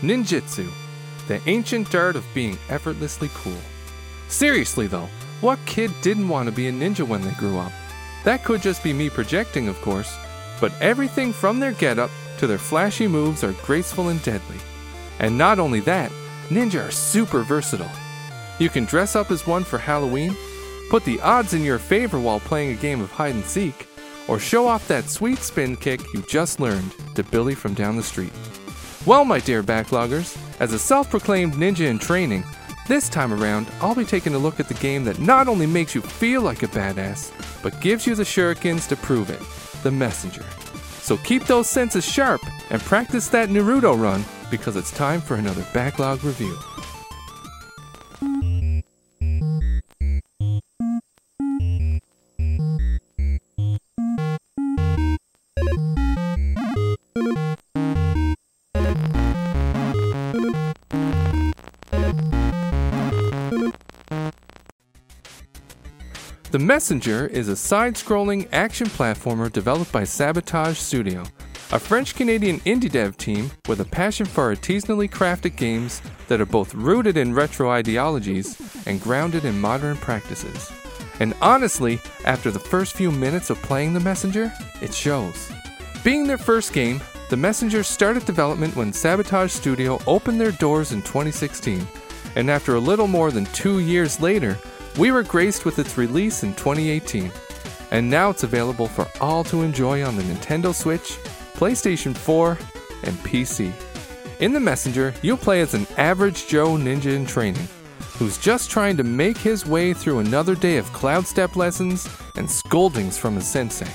ninjutsu, the ancient art of being effortlessly cool. Seriously though, what kid didn't want to be a ninja when they grew up? That could just be me projecting, of course, but everything from their getup to their flashy moves are graceful and deadly. And not only that, ninja are super versatile. You can dress up as one for Halloween, put the odds in your favor while playing a game of hide and seek, or show off that sweet spin kick you just learned to Billy from down the street. Well, my dear backloggers, as a self proclaimed ninja in training, this time around I'll be taking a look at the game that not only makes you feel like a badass, but gives you the shurikens to prove it the messenger. So keep those senses sharp and practice that Naruto run because it's time for another backlog review. The Messenger is a side scrolling action platformer developed by Sabotage Studio, a French Canadian indie dev team with a passion for artisanally crafted games that are both rooted in retro ideologies and grounded in modern practices. And honestly, after the first few minutes of playing The Messenger, it shows. Being their first game, The Messenger started development when Sabotage Studio opened their doors in 2016, and after a little more than two years later, we were graced with its release in 2018, and now it's available for all to enjoy on the Nintendo Switch, PlayStation 4, and PC. In the Messenger, you'll play as an average Joe ninja in training, who's just trying to make his way through another day of cloud step lessons and scoldings from his sensei.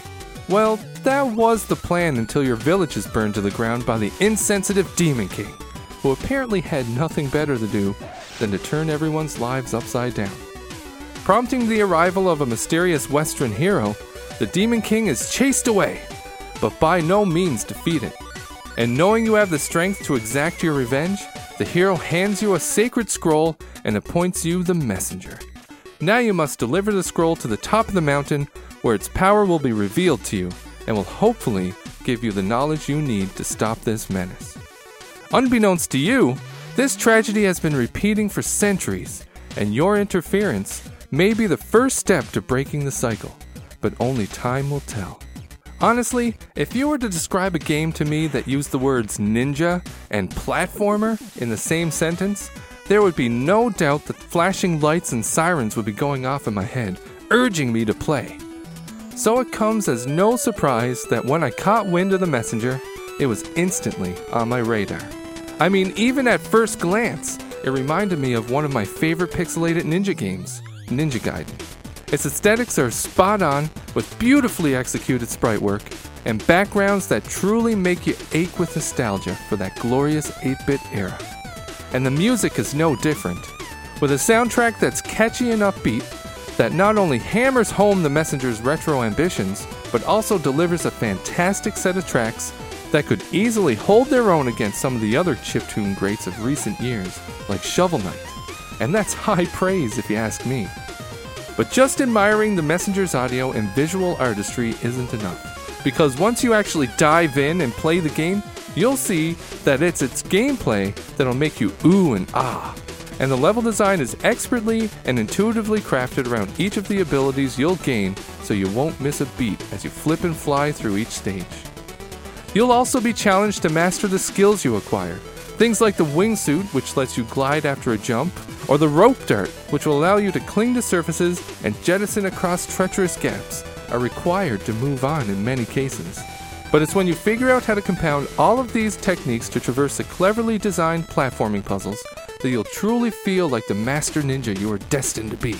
Well, that was the plan until your village is burned to the ground by the insensitive Demon King, who apparently had nothing better to do than to turn everyone's lives upside down. Prompting the arrival of a mysterious Western hero, the Demon King is chased away, but by no means defeated. And knowing you have the strength to exact your revenge, the hero hands you a sacred scroll and appoints you the messenger. Now you must deliver the scroll to the top of the mountain, where its power will be revealed to you and will hopefully give you the knowledge you need to stop this menace. Unbeknownst to you, this tragedy has been repeating for centuries, and your interference may be the first step to breaking the cycle, but only time will tell. Honestly, if you were to describe a game to me that used the words ninja and platformer in the same sentence, there would be no doubt that flashing lights and sirens would be going off in my head, urging me to play. So it comes as no surprise that when I caught wind of the messenger, it was instantly on my radar. I mean, even at first glance, it reminded me of one of my favorite pixelated ninja games, Ninja Gaiden. Its aesthetics are spot on, with beautifully executed sprite work and backgrounds that truly make you ache with nostalgia for that glorious 8 bit era. And the music is no different, with a soundtrack that's catchy and upbeat that not only hammers home the messenger's retro ambitions, but also delivers a fantastic set of tracks that could easily hold their own against some of the other chiptune greats of recent years, like Shovel Knight and that's high praise if you ask me. But just admiring the messenger's audio and visual artistry isn't enough, because once you actually dive in and play the game, you'll see that it's its gameplay that'll make you ooh and ah. And the level design is expertly and intuitively crafted around each of the abilities you'll gain so you won't miss a beat as you flip and fly through each stage. You'll also be challenged to master the skills you acquire, Things like the wingsuit, which lets you glide after a jump, or the rope dart, which will allow you to cling to surfaces and jettison across treacherous gaps, are required to move on in many cases. But it's when you figure out how to compound all of these techniques to traverse the cleverly designed platforming puzzles that you'll truly feel like the master ninja you are destined to be.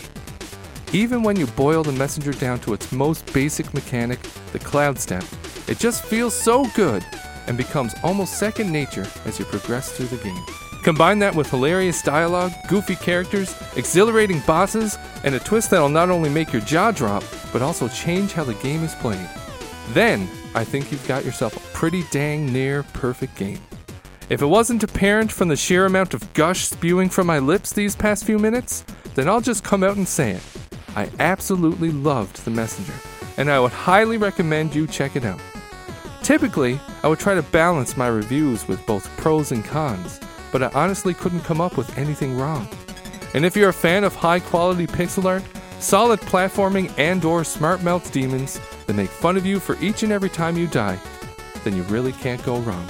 Even when you boil the messenger down to its most basic mechanic, the cloud step, it just feels so good and becomes almost second nature as you progress through the game. Combine that with hilarious dialogue, goofy characters, exhilarating bosses, and a twist that'll not only make your jaw drop, but also change how the game is played. Then, I think you've got yourself a pretty dang near perfect game. If it wasn't apparent from the sheer amount of gush spewing from my lips these past few minutes, then I'll just come out and say it. I absolutely loved The Messenger, and I would highly recommend you check it out. Typically, I would try to balance my reviews with both pros and cons, but I honestly couldn't come up with anything wrong. And if you're a fan of high quality pixel art, solid platforming, and or smart melts demons that make fun of you for each and every time you die, then you really can't go wrong.